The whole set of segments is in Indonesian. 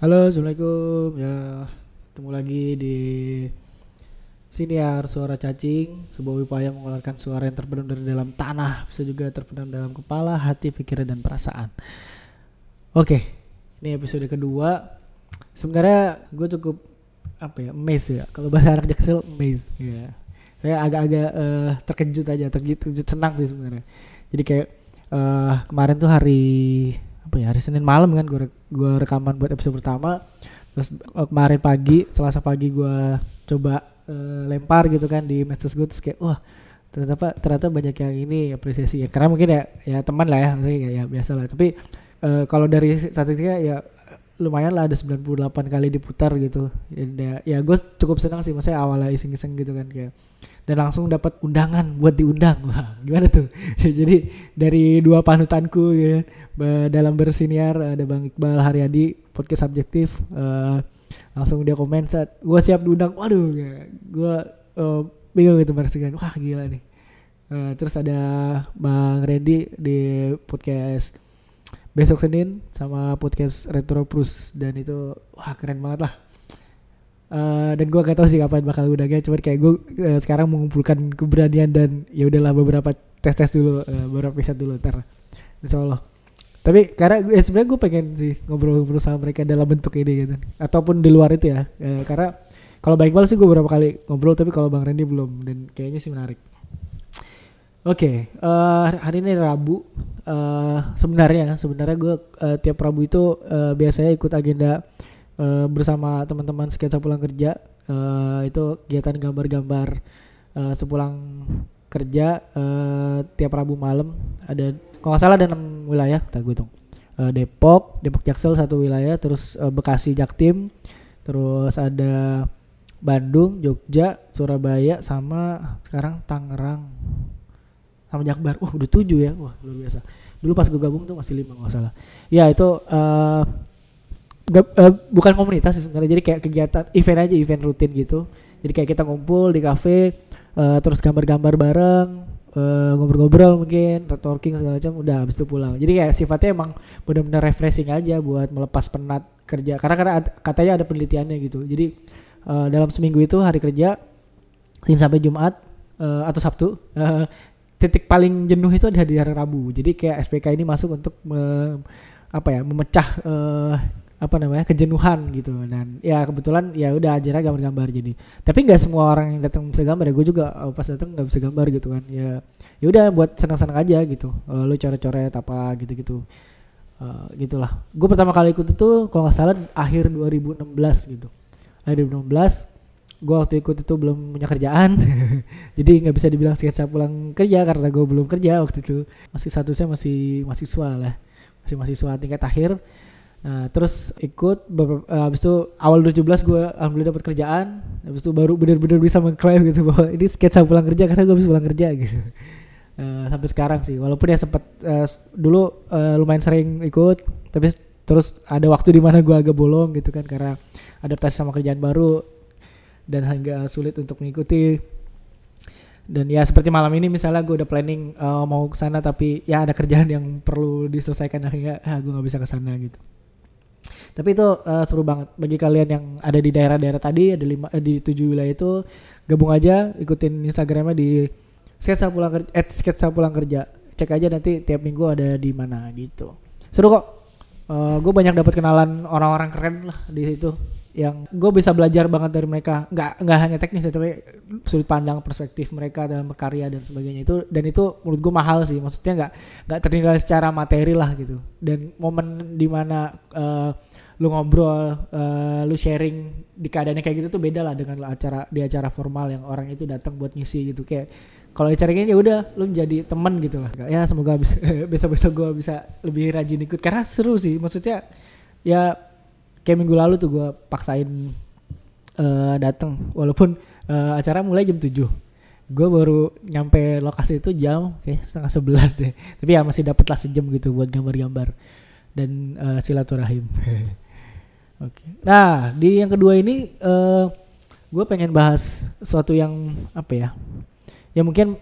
Halo, assalamualaikum. Ya, ketemu lagi di Siniar Suara Cacing, sebuah upaya mengeluarkan suara yang terpendam dari dalam tanah, bisa juga terpendam dalam kepala, hati, pikiran, dan perasaan. Oke, ini episode kedua. Sebenarnya gue cukup apa ya, amazed ya. Kalau bahasa anak jaksel, amazed. Ya. Saya agak-agak eh, terkejut aja, terkejut, senang sih sebenarnya. Jadi kayak eh, kemarin tuh hari apa ya hari Senin malam kan gue gue rekaman buat episode pertama. Terus eh, kemarin pagi Selasa pagi gue coba eh, lempar gitu kan di medsos gue terus kayak wah ternyata apa ternyata banyak yang ini apresiasi. Ya karena mungkin ya ya teman lah ya maksudnya kayak ya biasa lah. Tapi eh, kalau dari statistiknya ya lumayan lah ada 98 kali diputar gitu. Ya, ya gue cukup senang sih maksudnya awalnya iseng-iseng gitu kan kayak dan langsung dapat undangan buat diundang. Wah gimana tuh? Jadi dari dua panutanku ya ba- dalam bersiniar ada bang Iqbal Haryadi podcast subjektif eh, langsung dia komen saat gue siap diundang. Waduh gue eh, bingung gitu merasikan wah gila nih. Eh, terus ada bang Randy di podcast besok Senin sama podcast Retro Plus. Dan itu wah keren banget lah Eh, dan gue gak tahu sih kapan bakal undangnya cuman kayak gue eh, sekarang mengumpulkan keberanian dan ya udahlah beberapa tes tes dulu eh, beberapa episode dulu ntar. Insya Allah tapi karena ya sebenarnya gue pengen sih ngobrol-ngobrol sama mereka dalam bentuk ini gitu. Ataupun di luar itu ya. Eh, karena kalau Iqbal sih gue beberapa kali ngobrol tapi kalau Bang Randy belum dan kayaknya sih menarik. Oke, eh, hari ini Rabu. Eh, sebenarnya, sebenarnya gue eh, tiap Rabu itu eh, biasanya ikut agenda eh, bersama teman-teman sketsa pulang kerja. Eh, itu kegiatan gambar-gambar eh, sepulang kerja eh, tiap Rabu malam. Ada, kalau nggak salah ada enam wilayah, tak gue hitung. Eh, Depok, Depok Jaksel satu wilayah, terus eh, Bekasi Jaktim, terus ada Bandung, Jogja, Surabaya, sama sekarang Tangerang sama Jakbar. Wah udah tujuh ya, wah luar biasa. Dulu pas gue gabung tuh masih lima nggak salah. Ya itu eh gab- eh, bukan komunitas sih sebenarnya, jadi kayak kegiatan event aja, event rutin gitu. Jadi kayak kita ngumpul di kafe, eh, terus gambar-gambar bareng, eh, ngobrol-ngobrol mungkin, networking segala macam. Udah habis itu pulang. Jadi kayak sifatnya emang benar-benar refreshing aja buat melepas penat kerja. Karena karena katanya ada penelitiannya gitu. Jadi eh, dalam seminggu itu hari kerja Senin sampai Jumat eh, atau Sabtu eh, titik paling jenuh itu ada di hari Rabu. Jadi kayak SPK ini masuk untuk me- apa ya memecah eh, apa namanya kejenuhan gitu. Dan ya kebetulan ya udah ajarnya gambar-gambar. Jadi tapi nggak semua orang yang datang bisa gambar ya. Gue juga eh, pas datang nggak bisa gambar gitu kan. Ya ya udah buat senang-senang aja gitu. Lu coret-coret apa gitu-gitu. Eh, gitulah. Gue pertama kali ikut itu kalau nggak salah akhir 2016 gitu. Akhir 2016 gue waktu ikut itu belum punya kerjaan. Jadi nggak bisa dibilang sketsa pulang kerja karena gue belum kerja waktu itu. Masih statusnya masih mahasiswa lah. Masih mahasiswa tingkat akhir nah terus ikut beberapa, eh, habis itu awal 2017 gue alhamdulillah dapat kerjaan. Habis itu baru benar-benar bisa mengklaim gitu bahwa ini sketsa pulang kerja karena gue bisa pulang kerja gitu. Eh, sampai sekarang sih. Walaupun ya sempat eh, s- dulu eh, lumayan sering ikut tapi terus ada waktu di mana gue agak bolong gitu kan karena adaptasi sama kerjaan baru dan hingga sulit untuk mengikuti. Dan ya seperti malam ini misalnya gue udah planning uh, mau ke sana tapi ya ada kerjaan yang perlu diselesaikan akhirnya ah, gue nggak bisa ke sana gitu tapi itu uh, seru banget. Bagi kalian yang ada di daerah-daerah tadi ada lima eh, di tujuh wilayah itu gabung aja ikutin instagramnya di sketsa pulang kerja at sketsa pulang kerja. Cek aja nanti tiap minggu ada di mana gitu. Seru kok. Gue banyak dapat kenalan orang-orang keren lah di situ yang gue bisa belajar banget dari mereka. Nggak nggak hanya teknis ya tapi sudut pandang perspektif mereka dalam berkarya dan sebagainya itu dan itu menurut gue mahal sih. Maksudnya nggak nggak ternilai secara materi lah gitu. Dan momen di mana eh, lu ngobrol eh, lu sharing di keadaannya kayak gitu tuh beda lah dengan acara di acara formal yang orang itu datang buat ngisi gitu. Kayak kalau acara ini ya udah lu menjadi teman gitu lah. Ya semoga bisa besok besok gue bisa lebih rajin ikut. Karena seru sih maksudnya ya kayak minggu lalu tuh gue paksain eh datang walaupun eh, acara mulai jam 7 gue baru nyampe lokasi itu jam kayak setengah sebelas deh. Tapi ya masih dapet lah sejam gitu buat gambar-gambar dan eh, silaturahim oke nah di yang kedua ini eh gue pengen bahas sesuatu yang apa ya ya mungkin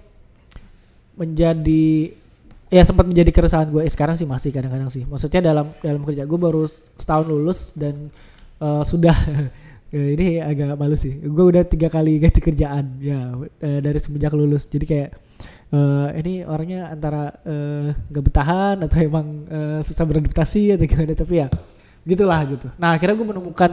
menjadi ya sempat menjadi keresahan gue. Eh, sekarang sih masih kadang-kadang sih. Maksudnya dalam dalam kerja gue baru setahun lulus dan uh, sudah ya, ini agak malu sih. Gue udah tiga kali ganti kerjaan ya uh, dari semenjak lulus. Jadi kayak uh, ini orangnya antara nggak uh, betahan atau emang uh, susah beradaptasi atau gimana. Tapi ya gitulah gitu. Nah akhirnya gue menemukan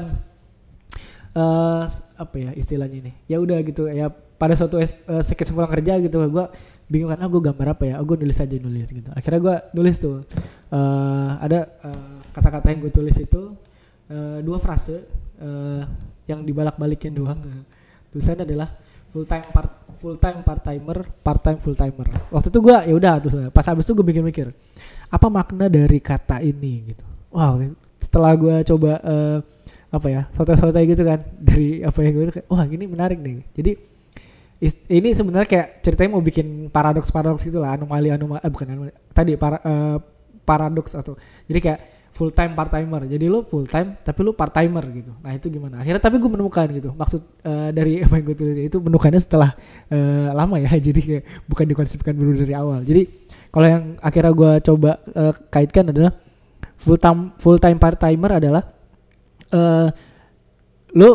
uh, apa ya istilahnya ini. Ya udah gitu ya pada suatu uh, sekit sepulang kerja gitu gue bingung kan ah gue gambar apa ya? Oh gue nulis aja nulis gitu. Akhirnya gue nulis tuh uh, ada kata-kata uh, yang gue tulis itu uh, dua frase uh, yang dibalak-balikin doang. Tulisan adalah full time part full time part timer part time full timer waktu itu gue ya udah tuh pas habis itu gue bikin mikir apa makna dari kata ini? Gitu. Wow setelah gue coba uh, apa ya soto-soto gitu kan dari apa yang gue kayak wah ini menarik nih. Jadi ini sebenarnya kayak ceritanya mau bikin paradoks paradoks gitu lah anomali anomali eh, bukan anomali tadi para uh, paradoks atau jadi kayak full time part timer jadi lu full time tapi lu part timer gitu. Nah itu gimana? Akhirnya tapi gue menemukan gitu. Maksud uh, dari apa yang gue tulis itu menemukannya setelah uh, lama ya. Jadi kayak bukan dikonsepkan dulu dari awal. Jadi kalau yang akhirnya gue coba uh, kaitkan adalah full time full time part timer adalah uh, lu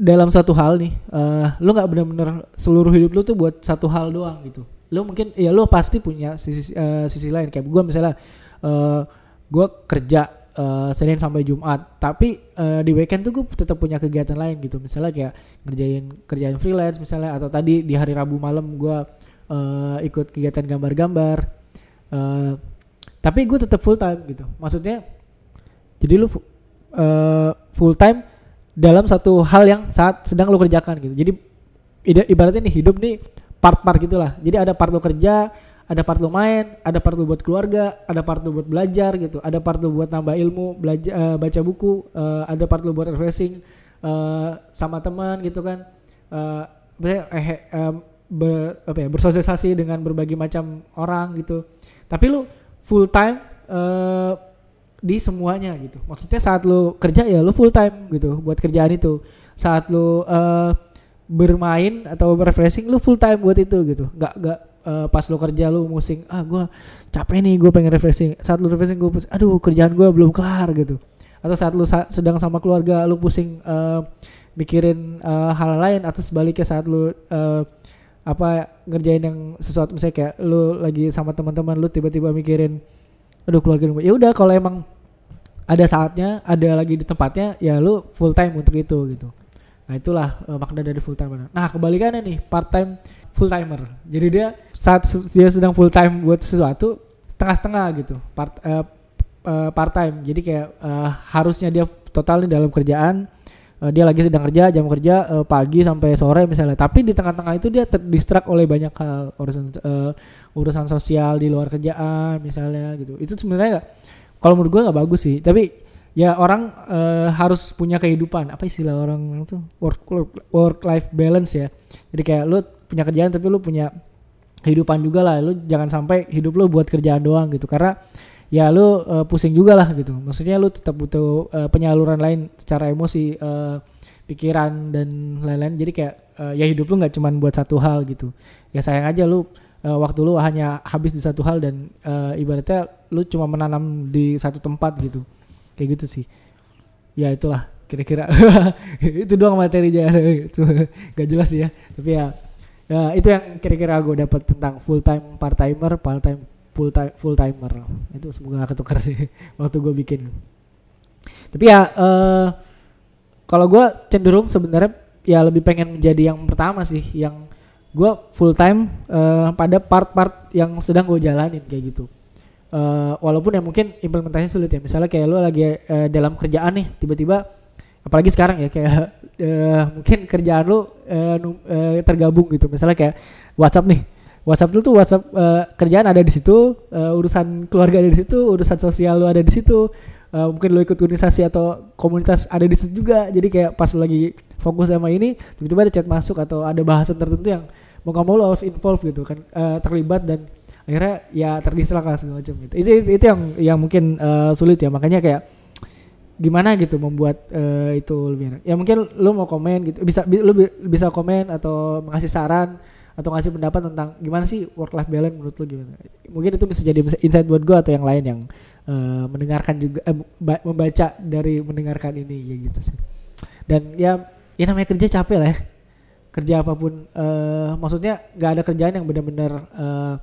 dalam satu hal nih, uh, lu nggak benar-benar seluruh hidup lu tuh buat satu hal doang gitu. Lu mungkin ya lu pasti punya sisi uh, sisi lain kayak gue misalnya uh, gue kerja uh, Senin sampai Jumat, tapi uh, di weekend tuh gue tetap punya kegiatan lain gitu. Misalnya kayak ngerjain kerjaan freelance misalnya atau tadi di hari Rabu malam gue uh, ikut kegiatan gambar-gambar. Uh, tapi gue tetap full time gitu. Maksudnya jadi lu uh, full time dalam satu hal yang saat sedang lo kerjakan gitu. Jadi ibaratnya nih hidup nih part-part gitulah. Jadi ada part lo kerja, ada part lo main, ada part lo buat keluarga, ada part lo buat belajar gitu, ada part lo buat nambah ilmu, belajar uh, baca buku, uh, ada part lo buat refreshing uh, sama teman gitu kan. Uh, eh, uh, ber, apa ya, bersosialisasi dengan berbagai macam orang gitu. Tapi lu full time uh, di semuanya gitu. Maksudnya saat lu kerja ya lu full time gitu buat kerjaan itu. Saat lu uh, bermain atau refreshing lu full time buat itu gitu. Gak gak uh, pas lu kerja lu musing ah gue capek nih gue pengen refreshing. Saat lu refreshing gue aduh kerjaan gue belum kelar gitu. Atau saat lu sa sedang sama keluarga lu pusing uh, mikirin uh, hal lain atau sebaliknya saat lu uh, apa ngerjain yang sesuatu misalnya kayak lu lagi sama teman-teman lu tiba-tiba mikirin aduh keluarga gue ya udah kalau emang ada saatnya ada lagi di tempatnya ya lu full time untuk itu gitu. Nah itulah uh, makna dari full timer. Nah kebalikannya nih part time full timer. Jadi dia saat dia sedang full time buat sesuatu setengah-setengah gitu part uh, uh, part time. Jadi kayak uh, harusnya dia total nih dalam kerjaan uh, dia lagi sedang kerja jam kerja uh, pagi sampai sore misalnya. Tapi di tengah-tengah itu dia terdistrak oleh banyak hal. Urusan uh, urusan sosial di luar kerjaan misalnya gitu. Itu sebenarnya kalau menurut gue nggak bagus sih. Tapi ya orang uh, harus punya kehidupan. Apa istilah orang itu? Work work life balance ya. Jadi kayak lu punya kerjaan tapi lu punya kehidupan juga lah. Lu jangan sampai hidup lu buat kerjaan doang gitu. Karena ya lu uh, pusing juga lah gitu. Maksudnya lu tetap butuh uh, penyaluran lain secara emosi uh, pikiran dan lain-lain. Jadi kayak uh, ya hidup lu nggak cuma buat satu hal gitu. Ya sayang aja lu uh, waktu lu hanya habis di satu hal dan uh, ibaratnya lu cuma menanam di satu tempat gitu. Kayak gitu sih. Ya itulah kira-kira. Itu doang materinya. Gak jelas ya. Tapi ya, ya itu yang kira-kira gue dapat tentang full time part timer part time full time full timer. Itu semoga ketukar sih waktu gue bikin. Tapi ya uh, kalau gue cenderung sebenarnya ya lebih pengen menjadi yang pertama sih yang gue full time uh, pada part-part yang sedang gue jalanin kayak gitu. Uh, walaupun ya mungkin implementasinya sulit ya. Misalnya kayak lo lagi uh, dalam kerjaan nih tiba-tiba apalagi sekarang ya kayak uh, mungkin kerjaan lo uh, uh, tergabung gitu. Misalnya kayak WhatsApp nih WhatsApp itu tuh WhatsApp uh, kerjaan ada di situ, uh, urusan keluarga ada di situ, urusan sosial lu ada di situ. Uh, mungkin lu ikut organisasi atau komunitas ada di situ juga. Jadi kayak pas lagi fokus sama ini, tiba-tiba ada chat masuk atau ada bahasan tertentu yang mau kamu lu harus involve gitu kan, uh, terlibat dan akhirnya ya terdistract lah segala macam gitu. Itu, itu itu yang yang mungkin uh, sulit ya. Makanya kayak gimana gitu membuat uh, itu lebih enak. Ya mungkin lu mau komen gitu, bisa lu bisa komen atau mengasih saran atau ngasih pendapat tentang gimana sih work life balance menurut lu gimana? Mungkin itu bisa jadi insight buat gue atau yang lain yang uh, mendengarkan juga eh, membaca dari mendengarkan ini ya gitu sih. Dan ya ya namanya kerja capek lah ya. Kerja apa pun uh, maksudnya nggak ada kerjaan yang benar-benar uh,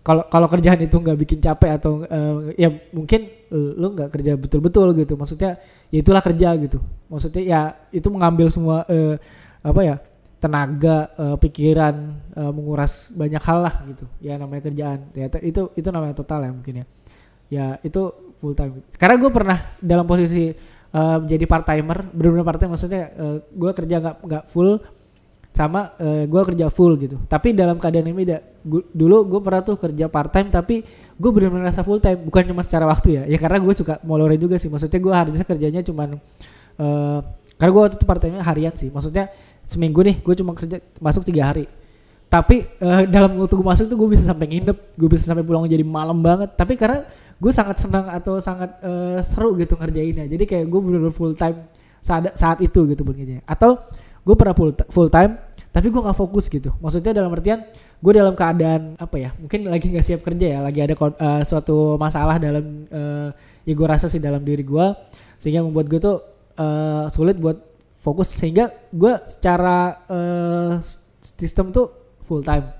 kalau kalau kerjaan itu nggak bikin capek atau uh, ya mungkin uh, lu nggak kerja betul-betul gitu. Maksudnya ya itulah kerja gitu. Maksudnya ya itu mengambil semua uh, apa ya tenaga uh, pikiran uh, menguras banyak hal lah gitu. Ya namanya kerjaan. Ya itu itu namanya total ya mungkin ya. Ya itu full time. Karena gue pernah dalam posisi uh, jadi part timer benar-benar part time maksudnya uh, gue kerja nggak nggak full sama uh, gue kerja full gitu. Tapi dalam keadaan ini beda gua, dulu gue pernah tuh kerja part time tapi gue benar-benar rasa full time bukan cuma secara waktu ya. Ya karena gue suka molore juga sih. Maksudnya gue harusnya kerjanya cuma uh, karena gue waktu itu part time harian sih. Maksudnya seminggu nih gue cuma kerja masuk tiga hari. Tapi uh, dalam waktu gue masuk tuh gue bisa sampai nginep gue bisa sampai pulang jadi malam banget. Tapi karena gue sangat senang atau sangat uh, seru gitu ngerjainnya. Jadi kayak gue benar-benar full time saat saat itu gitu begitu atau gue pernah full full time tapi gue gak fokus gitu. Maksudnya dalam artian gue dalam keadaan apa ya mungkin lagi nggak siap kerja ya lagi ada uh, suatu masalah dalam uh, ya gue rasa sih dalam diri gue sehingga membuat gue tuh uh, sulit buat fokus sehingga gue secara uh, sistem tuh full time.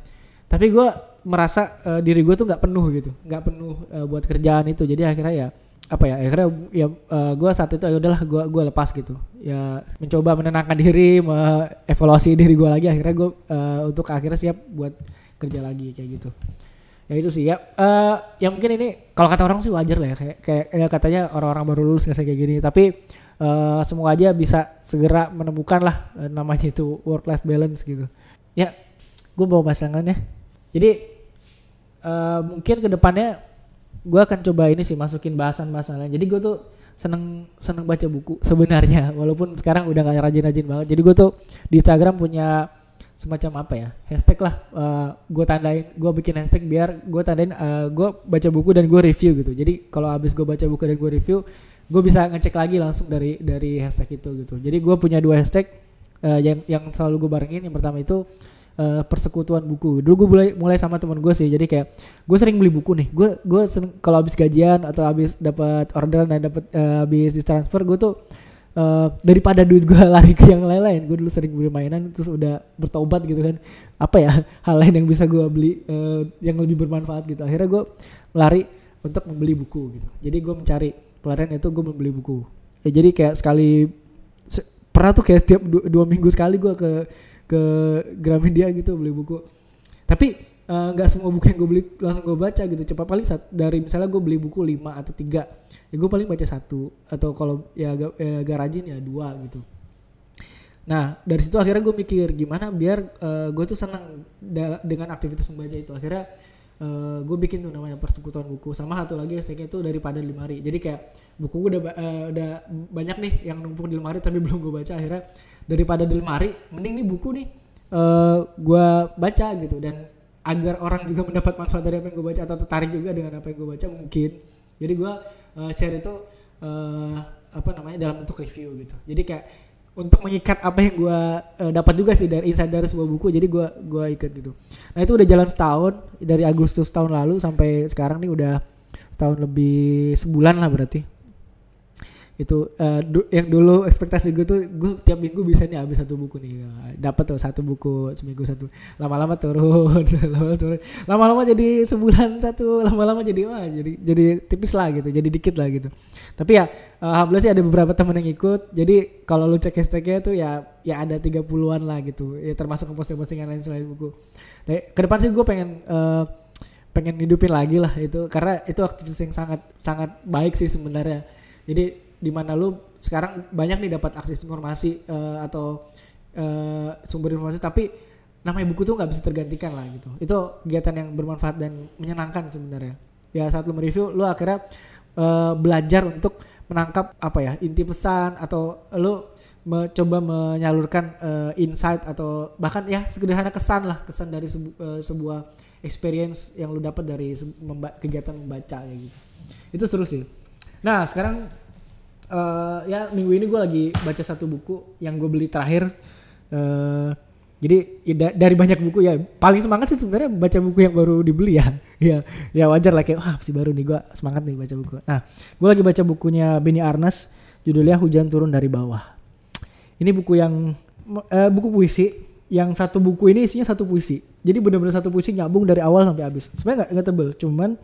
Tapi gue merasa uh, diri gue tuh nggak penuh gitu nggak penuh uh, buat kerjaan itu. Jadi akhirnya ya apa ya akhirnya ya uh, gue saat itu ya udahlah gue gue lepas gitu. Ya mencoba menenangkan diri evaluasi diri gue lagi. Akhirnya gue uh, untuk akhirnya siap buat kerja lagi kayak gitu. Ya itu sih ya. Uh, ya mungkin ini kalau kata orang sih wajar lah ya. Kayak kayak ya katanya orang-orang baru lulus kayak gini. Tapi uh, semoga aja bisa segera menemukan lah uh, namanya itu work life balance gitu ya gue bawa pasangannya jadi uh, mungkin ke depannya gue akan coba ini sih masukin bahasan-bahasan. Jadi gue tuh seneng seneng baca buku sebenarnya walaupun sekarang udah gak rajin-rajin banget. Jadi gue tuh di Instagram punya semacam apa ya hashtag lah uh, gue tandain gue bikin hashtag biar gue tandain uh, gue baca buku dan gue review gitu jadi kalau habis gue baca buku dan gue review gue bisa ngecek lagi langsung dari dari hashtag itu gitu jadi gue punya dua hashtag uh, yang yang selalu gue barengin yang pertama itu uh, persekutuan buku. Dulu gue mulai mulai sama teman gue sih. Jadi kayak gue sering beli buku nih. Gue gue kalau habis gajian atau habis dapat orderan dan dapat uh, habis ditransfer gue tuh uh, daripada duit gue lari ke yang lain-lain. Gue dulu sering beli mainan terus udah bertobat gitu kan. Apa ya hal lain yang bisa gue beli uh, yang lebih bermanfaat gitu. Akhirnya gue lari untuk membeli buku gitu. Jadi gue mencari pelarian itu gue membeli buku. Ya, jadi kayak sekali pernah tuh kayak setiap dua, dua minggu sekali gue ke ke Gramedia gitu beli buku. Tapi eh, nggak uh, semua buku yang gue beli langsung gue baca gitu. Cepat paling saat, dari misalnya gue beli buku lima atau tiga ya gue paling baca satu. Atau kalau ya agak, ya rajin ya dua gitu. Nah dari situ akhirnya gue mikir gimana biar uh, gue tuh senang dengan aktivitas membaca itu. Akhirnya uh, eh, gue bikin tuh namanya persekutuan buku. Sama satu lagi hashtagnya itu daripada di lemari. Jadi kayak buku gue udah uh, udah banyak nih yang numpuk di lemari tapi belum gue baca. Akhirnya daripada di lemari mending nih buku nih uh, eh, gue baca gitu. Dan agar orang juga mendapat manfaat dari apa yang gue baca atau tertarik juga dengan apa yang gue baca mungkin. Jadi gue uh, share itu uh, apa namanya dalam bentuk review gitu. Jadi kayak untuk mengikat apa yang gue uh, dapat juga sih dari insight dari sebuah buku jadi gue gua ikat gitu. Nah itu udah jalan setahun dari Agustus tahun lalu sampai sekarang nih udah setahun lebih sebulan lah berarti itu uh, du yang dulu ekspektasi gue tuh gue tiap minggu bisa nih habis satu buku nih. Dapat tuh satu buku seminggu satu. Lama-lama turun lama-lama turun. Lama-lama jadi sebulan satu lama-lama jadi wah jadi jadi tipis lah gitu jadi dikit lah gitu. Tapi ya alhamdulillah sih ada beberapa temen yang ikut. Jadi kalau lu cek hashtagnya tuh ya ya ada tiga puluhan lah gitu. Ya termasuk posting-postingan lain selain buku. Tapi ke depan sih gue pengen uh, pengen hidupin lagi lah itu. Karena itu aktivitas yang sangat sangat baik sih sebenarnya. Jadi di mana lu sekarang banyak nih dapat akses informasi uh, atau uh, sumber informasi tapi namanya buku tuh nggak bisa tergantikan lah gitu. Itu kegiatan yang bermanfaat dan menyenangkan sebenarnya. Ya saat lu mereview lu akhirnya uh, belajar untuk menangkap apa ya inti pesan atau lu mencoba menyalurkan uh, insight atau bahkan ya sederhana kesan lah kesan dari sebu uh, sebuah experience yang lu dapat dari kegiatan membaca kayak gitu. Itu seru sih. Nah sekarang uh, ya minggu ini gue lagi baca satu buku yang gue beli terakhir uh, Jadi ya, da- dari banyak buku ya paling semangat sih sebenarnya baca buku yang baru dibeli ya. ya ya wajar lah kayak wah masih baru nih gua semangat nih baca buku. Nah, gua lagi baca bukunya Benny Arnas judulnya Hujan Turun dari Bawah. Ini buku yang eh, buku puisi yang satu buku ini isinya satu puisi. Jadi benar-benar satu puisi nyambung dari awal sampai habis. Sebenarnya nggak tebel, cuman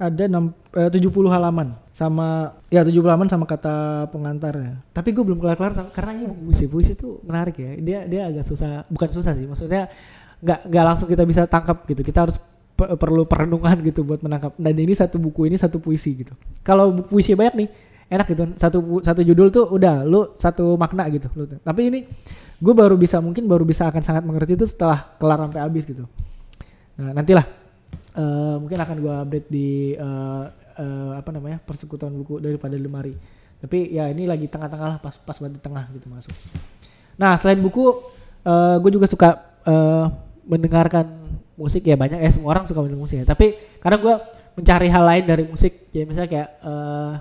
ada enam- eh, 70 halaman sama ya 70 halaman sama kata pengantarnya. Tapi gue belum kelar-kelar karena ini buku puisi. Puisi tuh menarik ya. Dia dia agak susah, bukan susah sih. Maksudnya nggak nggak langsung kita bisa tangkap gitu. Kita harus pe- perlu perenungan gitu buat menangkap. Dan ini satu buku ini satu puisi gitu. Kalau puisi banyak nih enak gitu. Satu satu judul tuh udah lu satu makna gitu. Lu. Tapi ini gue baru bisa mungkin baru bisa akan sangat mengerti itu setelah kelar sampai habis gitu. Nah nantilah Eh, mungkin akan gue update di eh, eh, apa namanya persekutuan buku daripada lemari. Tapi ya ini lagi tengah-tengah lah pas pas banget di tengah gitu masuk. Nah selain buku, gue juga suka eh, mendengarkan musik ya banyak ya semua orang suka mendengar musik ya. Tapi kadang gue mencari hal lain dari musik, ya misalnya kayak eh,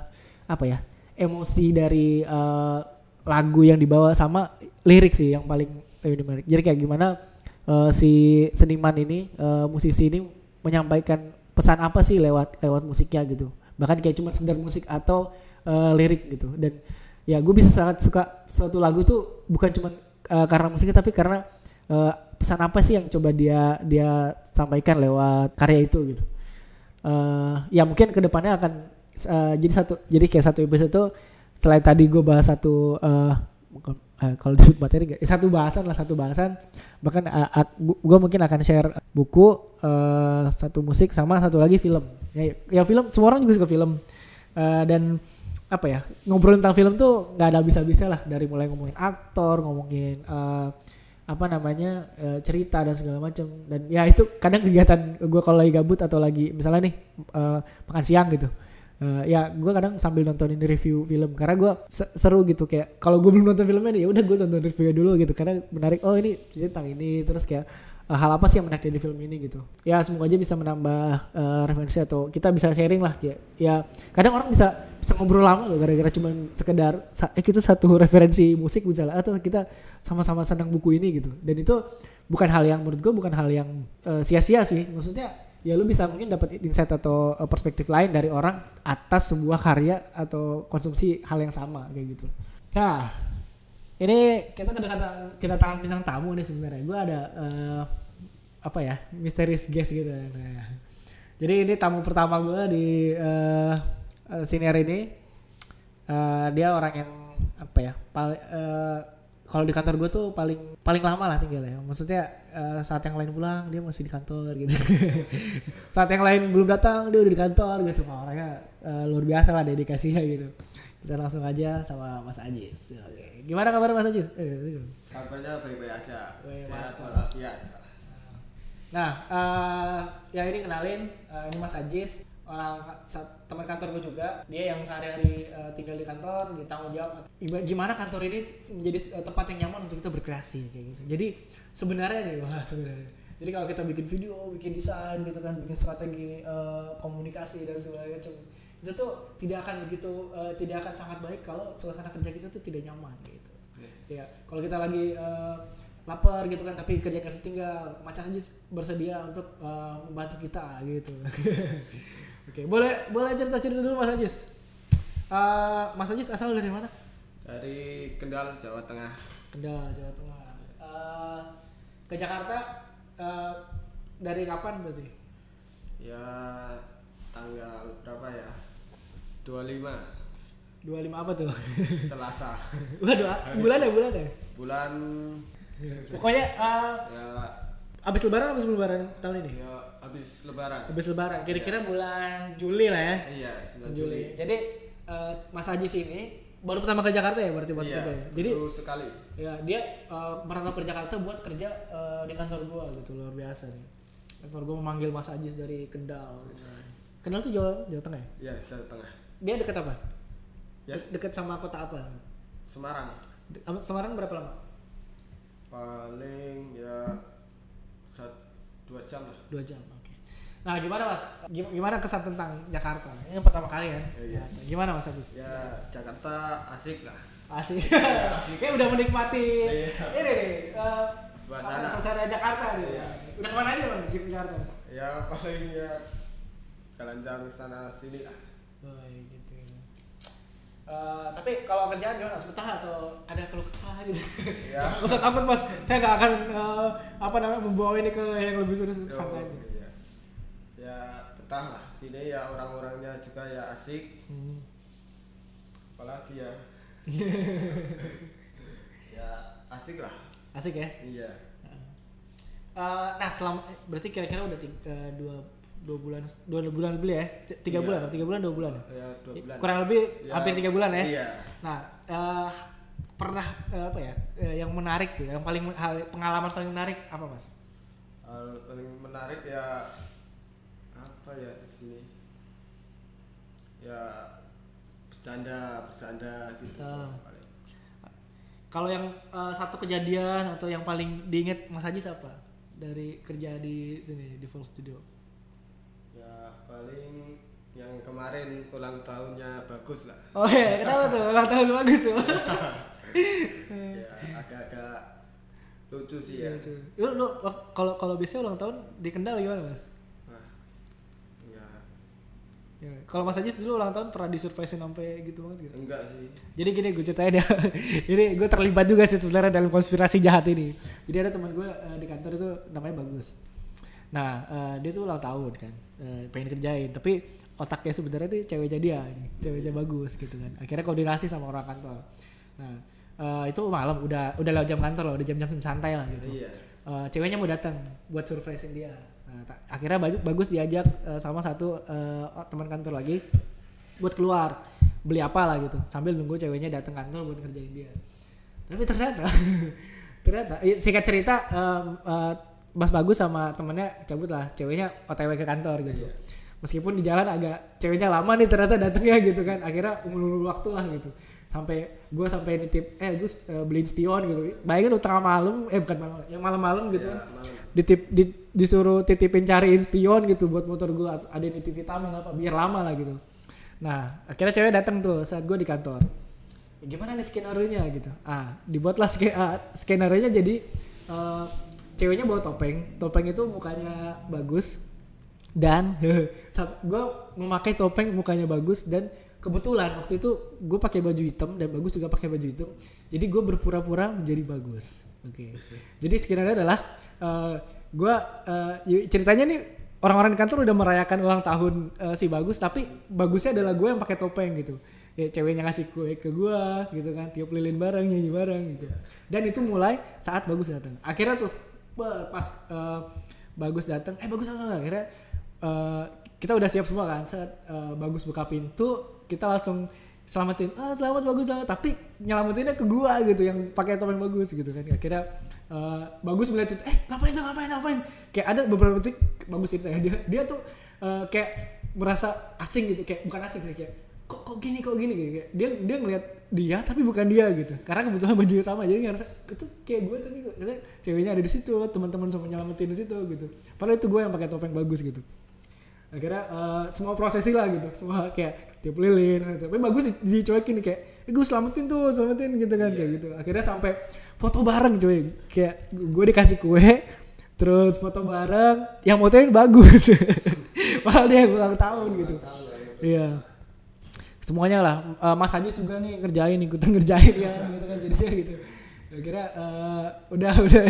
apa ya emosi dari eh, lagu yang dibawa sama lirik sih yang paling eh, menarik. Jadi kayak gimana eh, si seniman ini, eh, musisi ini menyampaikan pesan apa sih lewat lewat musiknya gitu. Bahkan kayak cuma sekedar musik atau eh, lirik gitu. Dan ya gue bisa sangat suka suatu lagu tuh bukan cuma eh, karena musiknya tapi karena eh, pesan apa sih yang coba dia dia sampaikan lewat karya itu gitu. Eh, ya mungkin ke depannya akan eh, jadi satu jadi kayak satu episode itu selain tadi gue bahas satu eh, eh, kalau disebut materi enggak satu bahasan lah satu bahasan. Bahkan gue mungkin akan share buku eh, satu musik sama satu lagi film. Ya, ya film semua orang juga suka film. Eh, dan apa ya ngobrol tentang film tuh nggak ada habis-habisnya lah. Dari mulai ngomongin aktor ngomongin eh, apa namanya eh, cerita dan segala macam dan ya itu kadang kegiatan gue kalau lagi gabut atau lagi misalnya nih eh, makan siang gitu Eh, ya gue kadang sambil nontonin review film. Karena gue se- seru gitu kayak kalau gue belum nonton filmnya ya udah gue nonton reviewnya dulu gitu. Karena menarik oh ini tentang ini terus kayak eh, hal apa sih yang menarik dari film ini gitu. Ya semoga aja bisa menambah eh, referensi atau kita bisa sharing lah ya ya kadang orang bisa bisa ngobrol lama loh gara-gara cuman sekedar eh kita satu referensi musik misalnya atau kita sama-sama senang buku ini gitu. Dan itu bukan hal yang menurut gue bukan hal yang sia-sia sih. Maksudnya ya lu bisa mungkin dapat insight atau eh, perspektif lain dari orang atas sebuah karya atau konsumsi hal yang sama kayak gitu. Nah, ini kita kedatangan kedatangan bintang tamu nih sebenarnya. Gue ada eh, apa ya misterius guest gitu. Nah, jadi ini tamu pertama gue di eh eh, senior ini. Eh, dia orang yang apa ya? Pal, eh, kalau di kantor gue tuh paling paling lama lah tinggal ya. Maksudnya eh, saat yang lain pulang dia masih di kantor gitu. saat yang lain belum datang dia udah di kantor gitu. Wah, orangnya eh, luar biasa lah dedikasinya gitu. Kita langsung aja sama Mas Ajis. Oke. Gimana kabar Mas Ajis? Eh, Kabarnya baik-baik aja. Baik, Sehat walafiat. Nah, eh ya ini kenalin eh, ini Mas Ajis, orang teman kantor gue juga. Dia yang sehari-hari eh, tinggal di kantor, di tanggung jawab. Gimana kantor ini menjadi eh, tempat yang nyaman untuk kita berkreasi kayak gitu. Jadi sebenarnya nih, wah sebenarnya. Jadi kalau kita bikin video, bikin desain gitu kan, bikin strategi eh, komunikasi dan segala macam, itu tuh tidak akan begitu, eh, tidak akan sangat baik kalau suasana kerja kita tuh tidak nyaman gitu. Ya, kalau kita lagi eh, lapar gitu kan, tapi kerjaan harus tinggal, macam aja bersedia untuk eh, membantu kita gitu. Oke, boleh boleh cerita cerita dulu Mas Ajis. Eh, Mas Ajis asal dari mana? Dari Kendal, Jawa Tengah. Kendal, Jawa Tengah. Eh, ke Jakarta eh, dari kapan berarti? Ya tanggal berapa ya? 25 25 apa tuh? Selasa. Waduh, bulan ya bulan ya. Bulan Pokoknya ya, abis lebaran abis lebaran tahun ini. ya habis lebaran. Abis lebaran, kira-kira bulan Juli lah ya. Iya, bulan Juli. Juli. Jadi eh, Mas Ajis ini baru pertama ke Jakarta ya berarti buat Iya, kerja ya? Jadi baru sekali. ya dia eh, merantau ke Jakarta buat kerja eh, di kantor gua gitu luar biasa nih. Kantor gua memanggil Mas Ajis dari Kendal. Kendal tuh Jawa Jawa Tengah ya? Iya, Jawa Tengah. Dia deket apa? Ya. De- Deket sama kota apa? Semarang. De- Semarang berapa lama? Paling ya dua jam lah. Dua jam. Oke. Nah gimana Mas? Gim- Gimana kesan tentang Jakarta? Ini yang pertama kali kan? Iya. Gimana Mas Ajis? Ya Jakarta asik lah. Asik. Kayak udah menikmati. Iya. Ini nih. eh, suasana suasana Jakarta nih. Iya. Udah ke mana aja bang di Jakarta mas? ya paling ya jalan-jalan sana sini lah Oh iya Eh, tapi kalau kerjaan gimana? Betah atau ada keluh kesah gitu? Ya. Nggak usah takut mas, saya nggak akan eh, apa namanya membawa ini ke yang lebih serius santai. iya. ya betah lah sini ya orang-orangnya juga ya asik Hmm. apalagi ya ya asik lah Asik ya. iya Eh, nah selama berarti kira-kira udah tiga, eh, dua dua bulan dua bulan lebih ya? Tiga Iya. bulan tiga bulan dua bulan ya? ya dua bulan. kurang lebih Ya, hampir tiga bulan ya? Iya. Nah eh, pernah eh, apa ya eh, yang menarik tuh yang paling hal pengalaman paling menarik apa mas? Hal paling menarik ya apa ya di sini? Ya bercanda bercanda gitu. Paling. kalau yang eh, satu kejadian atau yang paling diinget mas Haji siapa? Dari kerja di sini di Full Studio paling yang kemarin ulang tahunnya bagus lah oh iya kenapa tuh ulang tahun bagus tuh ya agak-agak lucu sih ya Gitu. lu, lu wak- kalau kalau biasanya ulang tahun di Kendal gimana mas ya Ya, kalau Mas Haji dulu ulang tahun pernah disurprisein sampai gitu banget gitu. enggak sih Jadi gini gue ceritain ya. Ini gue terlibat juga sih sebenarnya dalam konspirasi jahat ini. Jadi ada teman gue eh, di kantor itu namanya Bagus. Nah, eh, dia tuh ulang tahun kan. Eh, pengen kerjain, tapi otaknya sebenarnya tuh ceweknya dia, ceweknya bagus gitu kan. Akhirnya koordinasi sama orang kantor. Nah, eh, itu malam udah udah lewat jam kantor loh, udah jam-jam santai lah gitu. iya Eh, ceweknya mau datang buat surprisein dia. Nah, akhirnya bagus, bagus diajak eh, sama satu eh, teman kantor lagi buat keluar beli apa lah gitu sambil nunggu ceweknya datang kantor buat ngerjain dia. Tapi ternyata ternyata i- singkat cerita eh, eh, Mas Bagus sama temennya cabut lah ceweknya OTW ke kantor gitu. Meskipun di jalan agak ceweknya lama nih ternyata datangnya gitu kan akhirnya ulur waktu lah gitu. Sampai gue sampai nitip eh Gus eh, beliin spion gitu. Bayangin lu tengah malam eh bukan malam yang malam-malam gitu ya kan. malam. Ditip di- disuruh titipin cariin spion gitu buat motor gue ada nitip vitamin apa biar lama lah gitu. Nah akhirnya cewek datang tuh saat gue di kantor. "Ya, gimana nih skenario nya gitu. Ah dibuatlah ske ah, skenario nya jadi eh, ceweknya bawa topeng. Topeng itu mukanya bagus dan gue memakai topeng mukanya bagus dan kebetulan waktu itu gue pakai baju hitam dan bagus juga pakai baju hitam. Jadi gue berpura-pura menjadi bagus. Oke jadi skenario adalah eh gue y- ceritanya nih orang-orang di kantor udah merayakan ulang tahun eh, si bagus tapi bagusnya adalah gue yang pakai topeng gitu. Ya ceweknya ngasih kue ke gue gitu kan tiup lilin bareng nyanyi bareng gitu. Dan itu mulai saat bagus datang. Akhirnya tuh pas eh, bagus datang eh bagus datang akhirnya eh, kita udah siap semua kan saat eh, bagus buka pintu kita langsung selamatin ah selamat bagus selamat. Tapi nyelamatinnya ke gua gitu yang pakai topeng bagus gitu kan. Akhirnya eh, bagus melihat itu eh ngapain tuh ngapain ngapain? Kayak ada beberapa detik bagus cerita ya dia dia tuh eh, kayak merasa asing gitu kayak bukan asing sih kayak kok kok gini kok gini? Gitu kayak dia dia ngelihat dia tapi bukan dia gitu. Karena kebetulan bajunya sama jadi ngerasa itu kayak gue tapi kok maksudnya ceweknya ada di situ teman-teman semua nyelamatin di situ gitu. Padahal itu gue yang pakai topeng bagus gitu. Akhirnya eh, semua prosesi lah gitu. Semua kayak tiup lilin gitu. tapi bagus di- dicuekin kayak eh, gue selamatin tuh selamatin gitu kan kayak gitu. Akhirnya sampai foto bareng cuy. Kayak gue dikasih kue terus foto bareng. Yang fotoin bagus. Padahal dia yang ulang tahun gitu. Iya semuanya lah. Eh, Mas Haji juga nih ngerjain ikutan ngerjain ya gitu kan jadinya gitu. Akhirnya eh, udah udah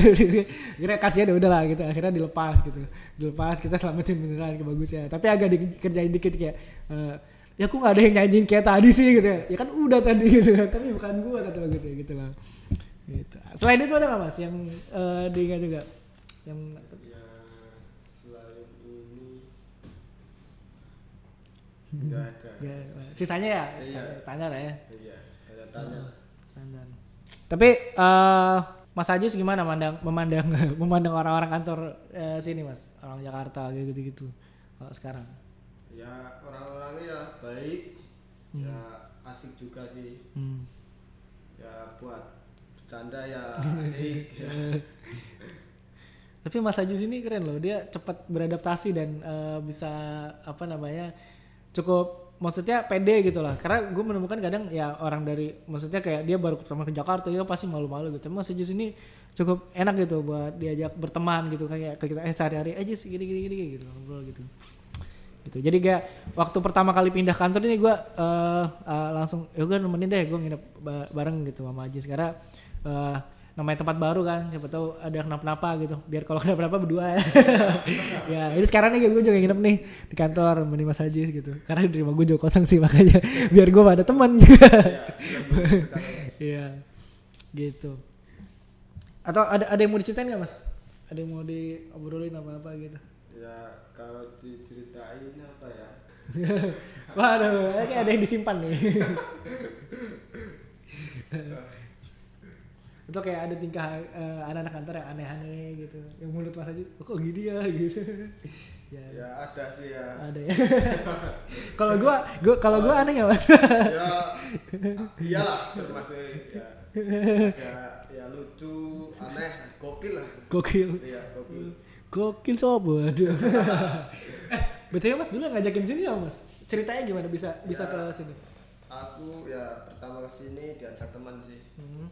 akhirnya kasihan ya udah lah gitu akhirnya dilepas gitu. Dilepas kita selamatin beneran ke bagusnya tapi agak dikerjain dikit kayak eh, ya aku nggak ada yang nyanyiin kayak tadi sih gitu ya. Ya kan udah tadi gitu. Tapi bukan gua kata bagusnya gitu lah. Gitu. Selain itu ada nggak mas yang eh, diingat juga? Yang ya selain ini enggak ada. ya, sisanya ya Iya. tanya lah ya iya tanya Standar. Tapi eh Mas Ajis gimana memandang memandang memandang orang-orang kantor eh, sini Mas, orang Jakarta gitu gitu kalau sekarang. ya orang-orangnya ya baik ya asik juga sih Hmm. ya buat bercanda ya asik ya. Tapi Mas Ajis ini keren loh, dia cepat beradaptasi dan eh, bisa apa namanya cukup maksudnya pede gitu lah karena gue menemukan kadang ya orang dari maksudnya kayak dia baru pertama ke Jakarta dia pasti malu-malu gitu. Mas Ajis ini cukup enak gitu buat diajak berteman gitu kayak ke kita eh sehari-hari aja sih gini gini gini gitu ngobrol gitu. Gitu. Jadi kayak waktu pertama kali pindah kantor ini gue eh, eh, langsung ya gue nemenin deh gue nginep ba- bareng gitu sama Ajis karena eh, namanya tempat baru kan siapa tahu ada kenapa-napa gitu biar kalau kenapa-napa berdua ya ini sekarang nih gue juga nginep nih di kantor nemenin Mas gitu karena di rumah gue juga kosong sih makanya biar gue ada teman Iya, gitu. Atau ada ada yang mau diceritain nggak mas? Ada yang mau diobrolin apa apa gitu? ya kalau diceritain apa ya Waduh, kayak ada yang disimpan nih. Itu kayak ada tingkah eh, anak-anak kantor yang aneh-aneh gitu. Yang mulut mas aja, kok gini ya gitu. ya, ya ada sih ya ada ya. Kalau gua, gua kalau gua aneh nggak mas? ya iyalah termasuk ya ya ya lucu aneh gokil lah Gokil. iya gokil Gokil sob waduh. eh, betul mas dulu ngajakin sini ya mas? Ceritanya gimana bisa bisa Ya. ke sini? aku ya pertama ke sini diajak teman sih Hmm.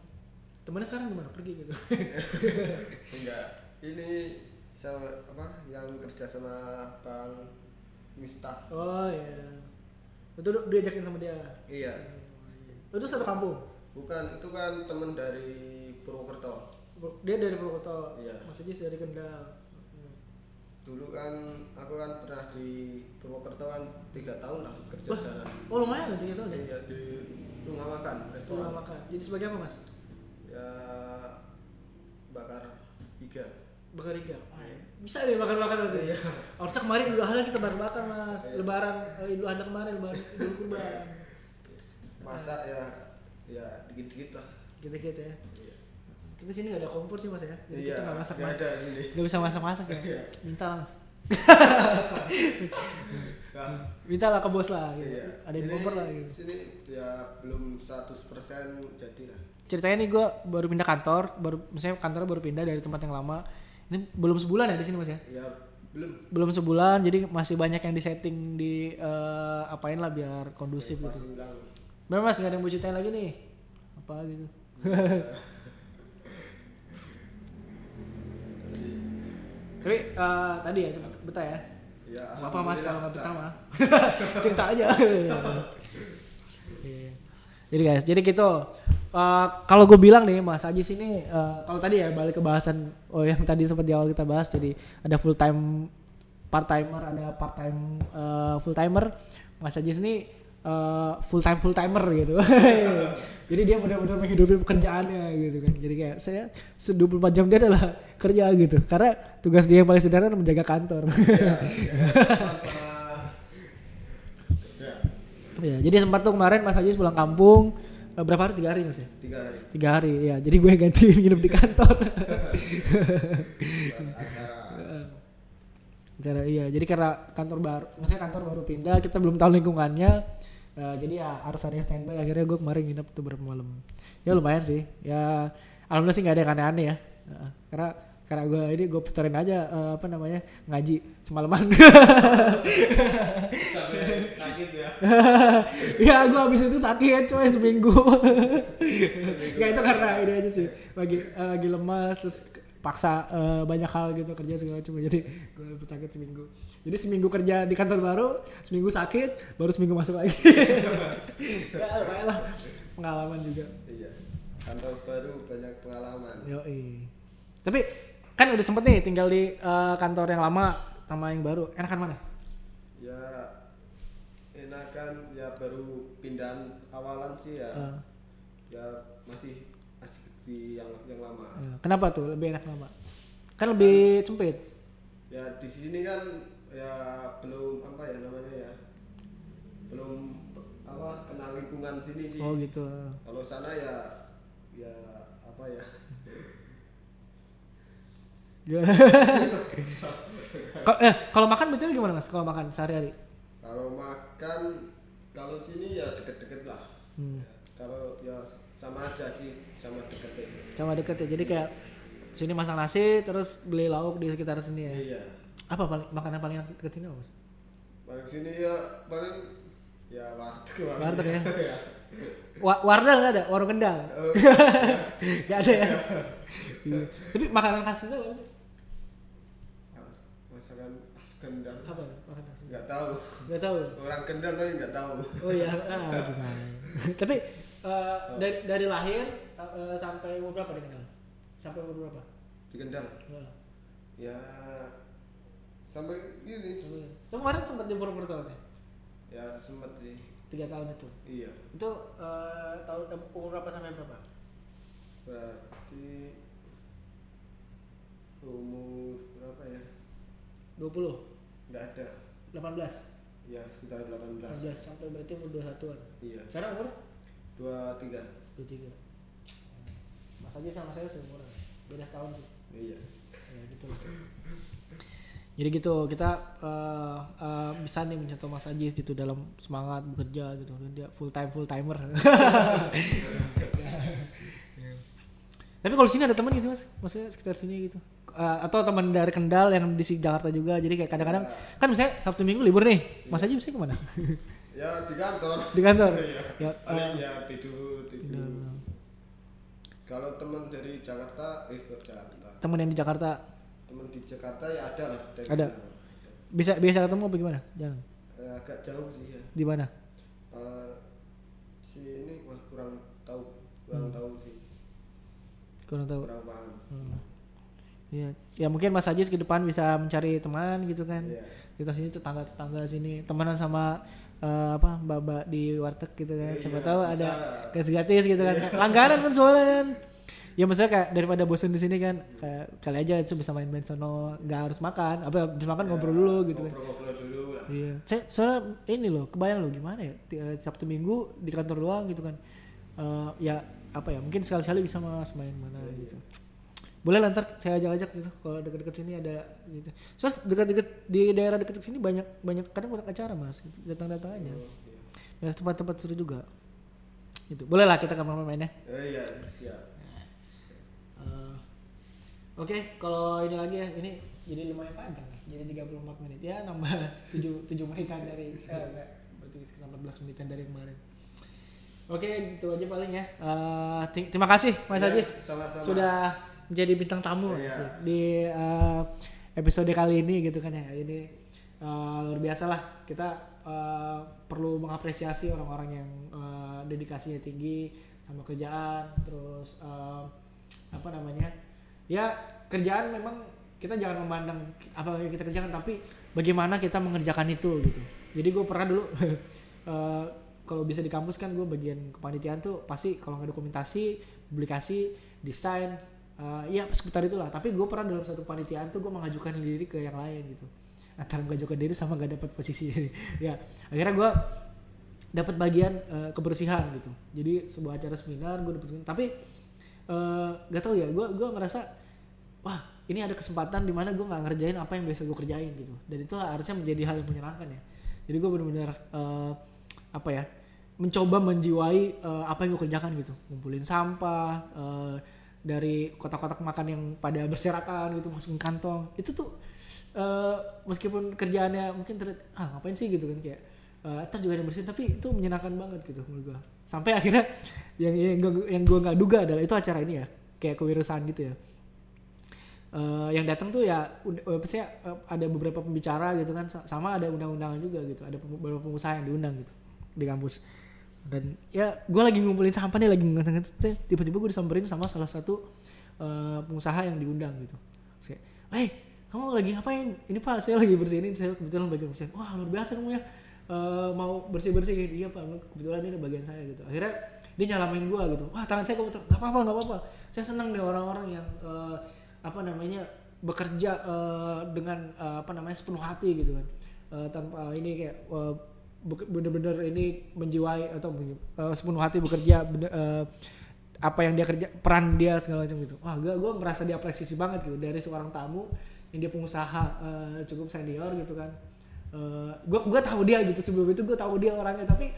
Temennya sekarang gimana? Pergi gitu. enggak ini sama apa yang kerja sama bang Miftah oh iya. Itu diajakin sama dia. iya Itu satu kampung. bukan itu kan teman dari Purwokerto Dia dari Purwokerto. Iya. Mas Ajis dari Kendal. Dulu kan aku kan pernah di Purwokerto kan tiga tahun lah kerja Wah, sana Oh lumayan tiga tahun ya. iya di rumah makan Rumah restoran makan. Jadi sebagai apa mas? Ya bakar iga Bakar iga. Ah, iya. Bisa deh bakar-bakar berarti. Iya. Harusnya kemarin Idul Adha kita bakar-bakar mas. Iya. Lebaran eh, Idul Adha kemarin, Lebaran Idul Kurban. masak ya ya dikit-dikit lah Gitu-gitu ya. iya Tapi sini gak ada kompor sih mas ya. Jadi iya kita gak masak mas. ada Gak bisa masak-masak ya. Iya. Minta lah mas. Nah, Minta lah ke bos lah. Gitu. iya. Ada yang Ini kompor lah gitu. sini ya belum 100% jadi lah ceritanya nih gue baru pindah kantor baru misalnya kantornya baru pindah dari tempat yang lama. Ini belum sebulan ya di sini mas ya? Ya belum. Belum sebulan jadi masih banyak yang disetting di eh, apain lah biar kondusif gitu. Ulang Bener mas nggak ada yang mau ceritain lagi nih? Apa gitu? Tapi eh, tadi ya cepet betah ya? Ya apa mas kalau nggak betah mah cerita aja. Iya. jadi guys jadi gitu Eh, kalau gue bilang nih mas Ajis ini eh, kalau tadi ya balik ke bahasan oh yang tadi sempat di awal kita bahas jadi ada full time part timer ada part time full timer. Mas Ajis ini full time full timer gitu. Jadi dia benar-benar menghidupi pekerjaannya gitu kan. Jadi kayak saya se 24 jam dia adalah kerja gitu. Karena tugas dia yang paling sederhana menjaga kantor. Ya, ya, Ya, jadi sempat tuh kemarin Mas Ajis pulang kampung berapa hari? Tiga hari mas ya? tiga hari Tiga hari ya. Jadi gue gantiin nginep di kantor. Cara iya. Jadi karena kantor baru, maksudnya kantor baru pindah, kita belum tahu lingkungannya. Eh, jadi ya harus ada yang standby. Akhirnya gue kemarin nginep tuh beberapa malam. Ya lumayan sih. Ya alhamdulillah sih nggak ada yang aneh-aneh ya. Eh, karena karena gue ini gue puterin aja eh, apa namanya ngaji semalaman. sampai sakit ya. Ya gue habis itu sakit coy seminggu. Gak itu karena ini aja sih. Lagi eh, lagi lemas terus paksa eh, banyak hal gitu kerja segala macam. Jadi gue sakit seminggu. Jadi seminggu kerja di kantor baru seminggu sakit baru seminggu masuk lagi. Ya lumayan lah. Pengalaman juga. Iya. Kantor baru banyak pengalaman. Yoi. tapi kan udah sempet nih tinggal di eh, kantor yang lama sama yang baru. Enakan mana? Ya enakan ya baru pindahan awalan sih ya. Eh, ya masih asik di yang yang lama. Eh, kenapa tuh lebih enak lama? Kan lebih sempit. Ya di sini kan ya belum apa ya namanya ya belum apa kenal lingkungan sini sih. Oh gitu. Kalau sana ya ya apa ya eh, kalau makan betul gimana mas? Kalau makan sehari-hari? kalau makan kalau sini ya deket-deket lah Hmm. kalau ya sama aja sih sama deket aja. Sama deket ya. Jadi kayak sini masak nasi, terus beli lauk di sekitar sini ya. iya Apa paling, makanan paling enak deket sini mas? paling sini ya paling ya warteg Warteg ya? ya Wa Wardah nggak ada, warung kendang. Oh, Nggak ada ya. Iya. Tapi makanan khasnya apa sih? mas- masakan khas kendal Apa ya makanan khasnya? nggak tahu Nggak tahu. ya? orang kendal tapi nggak tahu Oh iya, ah, gimana? Tapi eh, dari dari lahir eh, sampai umur berapa di kenal? Sampai umur berapa? di kendal Nah, ya sampai ini sampai- kemarin sempat di Purwokerto ya? ya sempet sih Tiga tahun itu. iya Itu eh, tahun umur berapa sampai berapa? berarti umur berapa ya 20, nggak ada. 18, ya sekitar 18 18 sampai berarti umur 21-an. iya. Sekarang umur? Dua tiga. 23. Mas aja sama saya seumuran. Beda setahun sih. iya. Ya gitu. Jadi gitu kita eh, eh, bisa nih mencontoh Mas Ajis gitu dalam semangat bekerja gitu. Dan dia full time full timer. Tapi kalau sini ada teman gitu mas? Maksudnya sekitar sini gitu Eh, atau teman dari Kendal yang di Jakarta juga. Jadi kayak kadang-kadang kan misalnya Sabtu Minggu libur nih Mas Ajis bisa ke mana? Ya di kantor. Di kantor? Iya. ya paling eh, ya tidur tidur. Kalau teman dari Jakarta eh Jakarta. Teman yang di Jakarta? Teman di Jakarta ya ada lah. Dari Ada. Kendal. bisa biasa ketemu apa gimana? Jangan Eh, agak jauh sih ya. Di mana? Eh, sini wah kurang tahu. Kurang tahu sih. Kurang tahu. Kurang paham. Hmm. Iya, ya mungkin Mas Ajis ke depan bisa mencari teman gitu kan. Iya. Kita sini tetangga-tetangga sini, temenan sama eh, apa mbak-mbak di warteg gitu kan. Siapa Iya, tahu bisa. ada gratis-gratis gitu kan. Langganan kan soalnya kan. Ya maksudnya kayak daripada bosan di sini kan, kayak kali aja itu bisa main-main sono, nggak harus makan, apa habis makan ngobrol dulu gitu kan. ngobrol-ngobrol dulu lah Iya, saya soalnya ini loh, kebayang loh gimana ya eh, Sabtu Minggu di kantor doang gitu kan. Eh, ya apa ya, mungkin sekali-sekali bisa mas main mana gitu. Boleh lah ntar saya ajak-ajak gitu kalau dekat-dekat sini ada gitu. Soalnya dekat-dekat di daerah dekat sini banyak banyak kadang banyak acara mas, gitu. datang-datang aja. Oh. Banyak tempat-tempat seru juga. Gitu. Boleh lah kita kapan main ya. Eh, iya siap Eh, Oke, kalau ini lagi ya, ini jadi lumayan panjang nih. Jadi 34 menit ya, nambah 7 7 menitan dari eh berarti sekitar 14 menitan dari kemarin. Oke, gitu aja paling ya. Ti- terima kasih Mas Iya, Ajis sama-sama. sudah menjadi bintang tamu Iya. sih di eh, episode kali ini gitu kan ya. Ini eh, luar biasa lah kita eh, perlu mengapresiasi orang-orang yang eh, dedikasinya tinggi sama kerjaan, terus eh, apa namanya? Ya kerjaan memang kita jangan memandang apa yang kita kerjakan, tapi bagaimana kita mengerjakan itu gitu. Jadi gue pernah dulu eh, kalau bisa di kampus kan gue bagian kepanitiaan tuh pasti kalau nggak dokumentasi, publikasi, desain, eh, ya seputar itulah. Tapi gue pernah dalam satu panitiaan tuh gue mengajukan diri ke yang lain gitu. Antara mengajukan diri sama gak dapat posisi. ya akhirnya gue dapat bagian eh, kebersihan gitu. Jadi sebuah acara seminar gue dapat tapi eh, gak tahu ya gue gue ngerasa wah ini ada kesempatan di mana gue nggak ngerjain apa yang biasa gue kerjain gitu. Dan itu harusnya menjadi hal yang menyenangkan ya. Jadi gue benar-benar eh, apa ya mencoba menjiwai eh, apa yang gue kerjakan gitu ngumpulin sampah eh, dari kotak-kotak makan yang pada berserakan gitu masukin kantong. Itu tuh eh, meskipun kerjaannya mungkin terlihat ah ngapain sih gitu kan kayak eh ntar juga yang bersihin tapi itu menyenangkan banget gitu menurut gue sampai akhirnya yang yang gue yang gue nggak duga adalah itu acara ini ya kayak kewirausahaan gitu ya. Eh, yang datang tuh ya ya, eh, ada beberapa pembicara gitu kan sa- sama ada undang-undangan juga gitu ada beberapa pengusaha yang diundang gitu di kampus dan ya gue lagi ngumpulin sampah nih lagi ngetet tiba-tiba gue disamperin sama salah satu eh, pengusaha yang diundang gitu. Saya eh kamu lagi ngapain? Ini pak saya lagi bersihin ini saya kebetulan bagian bersihin wah luar biasa kamu ya. Eh, mau bersih bersih gitu iya pak kebetulan ini bagian saya gitu. Akhirnya dia nyalamain gue gitu. Wah tangan saya kotor nggak apa-apa nggak apa-apa. Saya senang deh orang-orang yang eh, apa namanya bekerja eh, dengan eh, apa namanya sepenuh hati gitu kan. Eh, tanpa ini kayak beke- bener-bener ini menjiwai atau eh, sepenuh hati bekerja bener- eh, apa yang dia kerja peran dia segala macam gitu. Wah gue gue merasa diapresiasi banget gitu dari seorang tamu yang dia pengusaha eh, cukup senior gitu kan. Gue gue tahu dia gitu sebelum itu gue tahu dia orangnya tapi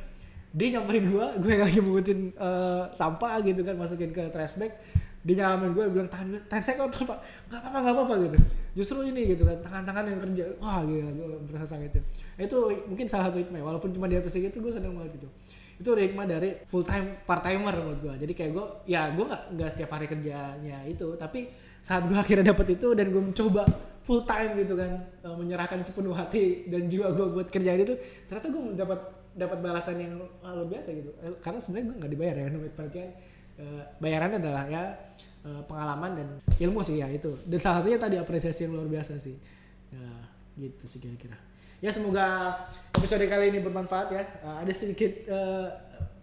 dia nyamperin gue gue lagi mungutin eh, sampah gitu kan masukin ke trash bag dia nyalamin gue bilang tangan tangan saya kotor pak. Nggak apa-apa nggak apa-apa gitu. Justru ini gitu kan tangan-tangan yang kerja. Wah gila gue merasa sangat itu itu mungkin salah satu hikmah walaupun cuma di episode itu gue seneng banget gitu. Itu hikmah dari full time part timer menurut gue jadi kayak gue ya gue nggak nggak tiap hari kerjanya itu tapi saat gue akhirnya dapet itu dan gue mencoba full time gitu kan eh, menyerahkan sepenuh hati dan jiwa gue buat kerjaan itu ternyata gue dapat dapat balasan yang luar biasa gitu. Eh, karena sebenarnya gue nggak dibayar ya namanya penelitian Eh, bayarannya adalah ya eh, pengalaman dan ilmu sih ya itu. Dan salah satunya tadi apresiasi yang luar biasa sih. Ya gitu sih kira-kira. Ya semoga episode kali ini bermanfaat ya. Eh, ada sedikit eh,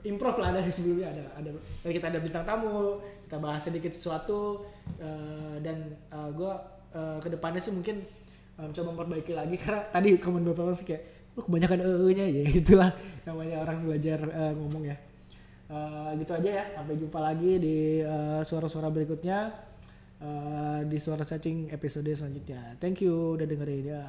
improv lah dari sebelumnya. Ada ada kita ada bintang tamu kita bahas sedikit sesuatu eh, dan uh, gue ke depannya sih mungkin eh, coba memperbaiki lagi. Karena tadi komen beberapa sih kayak lu kebanyakan e nya ya itulah namanya orang belajar eh, ngomong ya Eh, gitu aja ya. Sampai jumpa lagi di eh, suara-suara berikutnya eh, di suara cacing episode selanjutnya. Thank you udah dengerin. Ya